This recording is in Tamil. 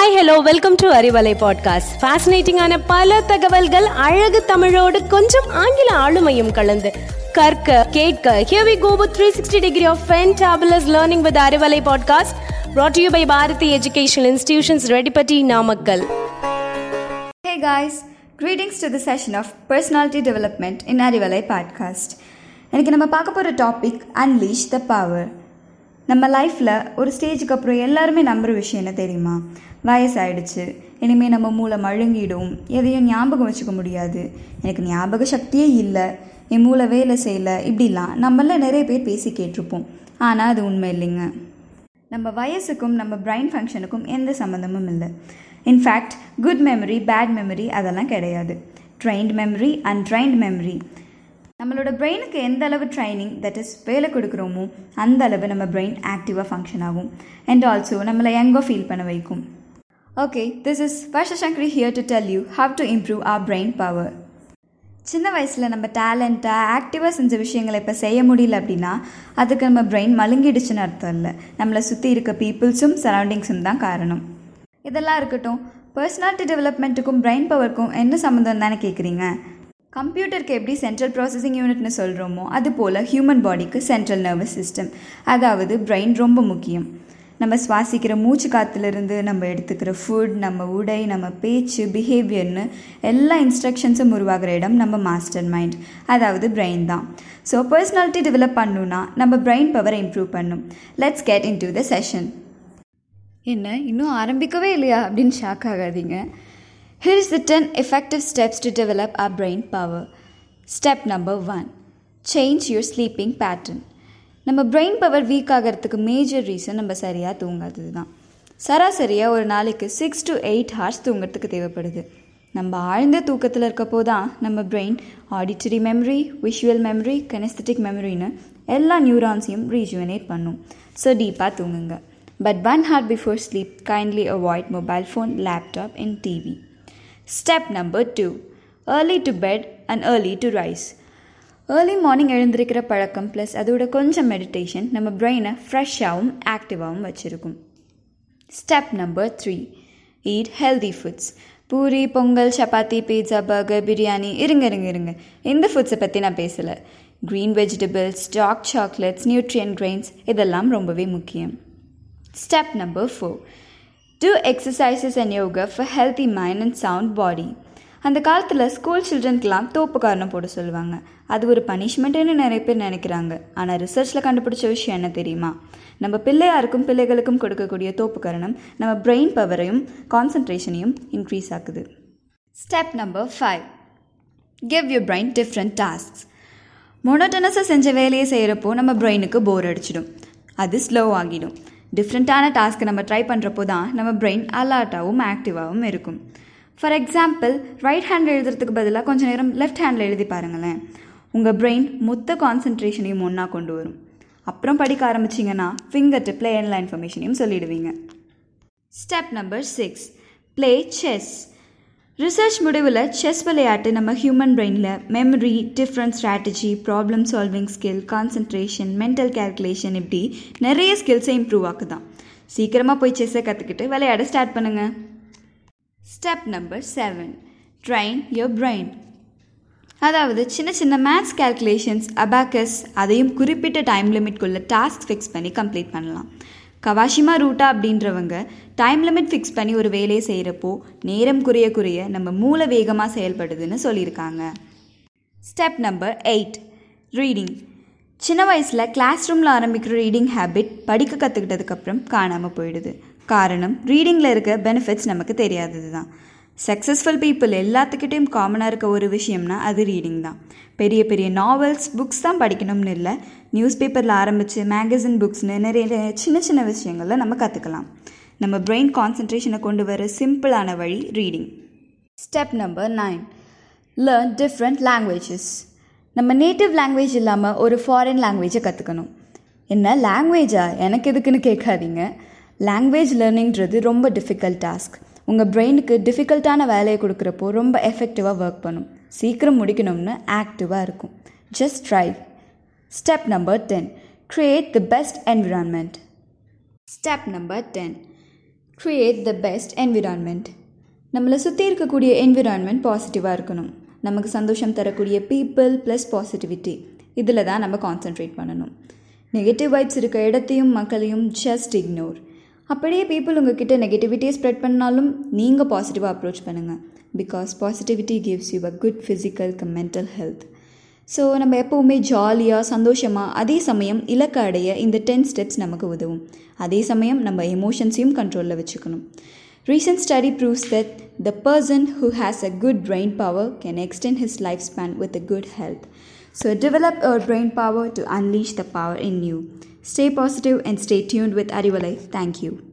Hi hello welcome to Arivalai podcast ஃபேசினேட்டிங்கான பல தகவல்கள் அழகு தமிழோடு கொஞ்சம் ஆங்கில ஆளுமையும் கலந்து கற்க கேட்க here we go with 360 degree of fantabulous learning with Arivalai podcast brought to you by Bharathi educational institutions Reddipatti Namakkal Hey guys, greetings to the session of Personality Development in Arivalai Podcast. இன்னைக்கு நம்ம பார்க்க போகிற டாபிக் அன்லீஷ் த பவர் நம்ம லைஃப்பில் ஒரு ஸ்டேஜுக்கு அப்புறம் எல்லாருமே நம்புகிற விஷயம் என்ன தெரியுமா? வயசாயிடுச்சு. இனிமேல் நம்ம மூளை மழுங்கிடும். எதையும் ஞாபகம் வச்சுக்க முடியாது. எனக்கு ஞாபக சக்தியே இல்லை. என் மூளை வேலை செய்யலை. இப்படிலாம் நம்மள நிறைய பேர் பேசி கேட்டிருப்போம். ஆனால் அது உண்மை இல்லைங்க. நம்ம வயசுக்கும் நம்ம பிரைன் ஃபங்க்ஷனுக்கும் எந்த சம்மந்தமும் இல்லை. In fact good memory bad memory அதெல்லாம் கிடையாது. ட்ரைன்ட் மெமரி அன்ட்ரைன்ட் மெமரி நம்மளோட பிரெயினுக்கு எந்த அளவு ட்ரைனிங் தட் இஸ் வேலை கொடுக்குறோமோ அந்த அளவு நம்ம பிரெயின் ஆக்டிவாக ஃபங்க்ஷன் ஆகும். அண்ட் ஆல்சோ நம்மளை யங்காக ஃபீல் பண்ண வைக்கும். Okay this is Varshasankari here to tell you how to improve our brain power சின்ன வயசில் நம்ம டேலண்ட்டாக ஆக்டிவாக செஞ்ச விஷயங்களை இப்போ செய்ய முடியல அப்படின்னா அதுக்கு நம்ம பிரெயின் மழுங்கிடுச்சுன்னு அர்த்தம் இல்லை. நம்மளை சுற்றி இருக்க பீப்புள்ஸும் சரௌண்டிங்ஸும் தான் காரணம். இதெல்லாம் இருக்கட்டும் பர்சனாலிட்டி டெவலப்மெண்ட்டுக்கும் பிரெயின் பவருக்கும் என்ன சம்மந்தம் தானே கேட்குறீங்க கம்ப்யூட்டருக்கு எப்படி சென்ட்ரல் ப்ராசஸிங் யூனிட்னு சொல்கிறோமோ அது போல் ஹியூமன் பாடிக்கு சென்ட்ரல் நர்வஸ் சிஸ்டம் அதாவது பிரெயின் ரொம்ப முக்கியம். நம்ம சுவாசிக்கிற மூச்சு காற்றுலேருந்து நம்ம எடுத்துக்கிற ஃபுட் நம்ம உடை நம்ம பேச்சு பிஹேவியர்னு எல்லா இன்ஸ்ட்ரக்ஷன்ஸும் உருவாகிற இடம் நம்ம மாஸ்டர் மைண்ட் அதாவது பிரெயின் தான். ஸோ பர்சனாலிட்டி டெவலப் பண்ணுன்னா நம்ம பிரெயின் பவரை இம்ப்ரூவ் பண்ணும். Let's get into the session என்ன இன்னும் ஆரம்பிக்கவே இல்லையா அப்படின்னு ஷாக் ஆகாதீங்க. Here is the 10 effective steps to develop our brain power. Step number 1 Change your sleeping pattern நம்ம பிரெயின் பவர் வீக் ஆகிறதுக்கு மேஜர் ரீசன் நம்ம சரியாக தூங்காதது தான் சராசரியாக ஒரு நாளைக்கு சிக்ஸ் டு எயிட் ஹார்ஸ் தூங்கிறதுக்கு தேவைப்படுது. நம்ம ஆழ்ந்த தூக்கத்தில் இருக்கப்போ தான் நம்ம brain auditory memory visual memory kinesthetic மெமரின்னு எல்லா நியூரான்ஸையும் ரீஜுவனேட் பண்ணும். ஸோ டீப்பாக தூங்குங்க. But one hour before sleep kindly avoid mobile phone laptop and TV step number two early to bed and early to rise early morning எழுந்திருக்கிற பழக்கம் ப்ளஸ் அதோட கொஞ்சம் மெடிடேஷன் நம்ம பிரெயினை ஃப்ரெஷ்ஷாகவும் ஆக்டிவாகவும் வச்சுருக்கும். Step number three eat healthy foods puri pongal chapati pizza burger biryani இருங்க இருங்க இருங்க. இந்த ஃபுட்ஸை பற்றி நான் பேசலை. Green vegetables dark chocolates nutrient grains இதெல்லாம் ரொம்பவே முக்கியம். Step number four do exercises and yoga for healthy mind and sound body அந்த காலத்தில் ஸ்கூல் சில்ட்ரனுக்கெலாம் தோப்பு காரணம் போட சொல்லுவாங்க. அது ஒரு பனிஷ்மெண்ட்டுன்னு நிறைய பேர் நினைக்கிறாங்க. ஆனால் ரிசர்ச்சில் கண்டுபிடிச்ச விஷயம் என்ன தெரியுமா? நம்ம பிள்ளையாருக்கும் பிள்ளைகளுக்கும் கொடுக்கக்கூடிய தோப்பு காரணம் நம்ம பிரெயின் பவரையும் கான்சன்ட்ரேஷனையும் increase ஆக்குது. Step number five give your brain different tasks மொனோட்டனஸாக செஞ்ச வேலையை செய்கிறப்போ நம்ம பிரெயினுக்கு போர் அடிச்சிடும். அது ஸ்லோ ஆகிடும். டிஃப்ரெண்ட்டான டாஸ்க்கை நம்ம ட்ரை பண்ணுறப்போ தான் நம்ம பிரெயின் அலர்ட்டாகவும் ஆக்டிவாகவும் இருக்கும். ஃபார் எக்ஸாம்பிள் ரைட் ஹேண்டில் எழுதுறதுக்கு பதிலாக கொஞ்சம் நேரம் லெஃப்ட் ஹேண்டில் எழுதி பாருங்களேன். உங்கள் பிரெயின் மொத்த கான்சன்ட்ரேஷனையும் ஒன்றா கொண்டு வரும். அப்புறம் படிக்க ஆரம்பிச்சிங்கன்னா ஃபிங்கர் டிப்பில் எல்லா இன்ஃபர்மேஷனையும் சொல்லிடுவீங்க. Step number six play chess research முடிவில் செஸ் விளையாட்டு நம்ம ஹியூமன் பிரெயினில் memory different strategy problem solving skill concentration mental calculation இப்படி நிறைய ஸ்கில்ஸை இம்ப்ரூவ் ஆக்குதான். சீக்கிரமாக போய் செஸ்ஸை கற்றுக்கிட்டு விளையாட ஸ்டார்ட் பண்ணுங்கள் step number seven train your brain அதாவது சின்ன சின்ன மேத்ஸ் கேல்குலேஷன்ஸ் அபாக்கஸ் அதையும் குறிப்பிட்ட டைம் லிமிட்குள்ளே டாஸ்க் ஃபிக்ஸ் பண்ணி கம்ப்ளீட் பண்ணலாம். கவாஷிமா ரூட்டா அப்படின்றவங்க டைம் லிமிட் ஃபிக்ஸ் பண்ணி ஒரு வேலையை செய்கிறப்போ நேரம் குறைய குறைய நம்ம மூளை வேகமாக செயல்படுதுன்னு சொல்லியிருக்காங்க. ஸ்டெப் நம்பர் எயிட் ரீடிங் சின்ன வயசில் கிளாஸ் ரூமில் ஆரம்பிக்கிற ரீடிங் ஹேபிட் படிக்க கற்றுக்கிட்டதுக்கப்புறம் காணாமல் போயிடுது. காரணம் ரீடிங்கில் இருக்க பெனிஃபிட்ஸ் நமக்கு தெரியாதது தான் சக்ஸஸ்ஃபுல் பீப்புள் எல்லாத்துக்கிட்டேயும் காமனாக இருக்க ஒரு விஷயம்னா அது ரீடிங் தான். பெரிய பெரிய நாவல்ஸ் புக்ஸ் தான் படிக்கணும்னு இல்லை. நியூஸ் பேப்பரில் ஆரம்பித்து மேகசின் புக்ஸ்னு நிறைய சின்ன சின்ன விஷயங்களில் நம்ம கற்றுக்கலாம் நம்ம பிரெயின் கான்சன்ட்ரேஷனை கொண்டு வர சிம்பிளான வழி reading step number nine learn different languages நம்ம நேட்டிவ் லாங்குவேஜ் இல்லாமல் ஒரு ஃபாரின் லாங்குவேஜை கற்றுக்கணும் என்ன லாங்குவேஜா எனக்கு எதுக்குன்னு கேட்காதீங்க. லாங்குவேஜ் லேர்னிங்கிறது ரொம்ப டிஃபிகல்ட் டாஸ்க் உங்கள் பிரெயினுக்கு டிஃபிகல்ட்டான வேலையை கொடுக்குறப்போ ரொம்ப எஃபெக்டிவாக ஒர்க் பண்ணும். சீக்கிரம் முடிக்கணும்னு ஆக்டிவாக இருக்கும். Just try step number ten create the best environment step number ten create the best environment நம்மளை சுற்றி இருக்கக்கூடிய என்விரான்மெண்ட் பாசிட்டிவாக இருக்கணும். நமக்கு சந்தோஷம் தரக்கூடிய பீப்புள் ப்ளஸ் பாசிட்டிவிட்டி இதில் தான் நம்ம கான்சென்ட்ரேட் பண்ணணும். நெகட்டிவ் வைப்ஸ் இருக்க இடத்தையும் மக்களையும் ஜஸ்ட் இக்னோர் அப்படியே பீப்புள் உங்ககிட்ட நெகட்டிவிட்டியை ஸ்ப்ரெட் பண்ணாலும் நீங்கள் பாசிட்டிவாக அப்ரோச் பண்ணுங்கள் because positivity gives you a good physical cum mental health so நம்ம எப்போவுமே ஜாலியாக சந்தோஷமாக அதே சமயம் இலக்க அடைய இந்த டென் ஸ்டெப்ஸ் நமக்கு உதவும். அதே சமயம் நம்ம எமோஷன்ஸையும் கண்ட்ரோலில் வச்சுக்கணும். Recent study proves that the person who has a good brain power can can his life span with a good health So develop your brain power to unleash the power in you. Stay positive and stay tuned with Arivalai. Thank you.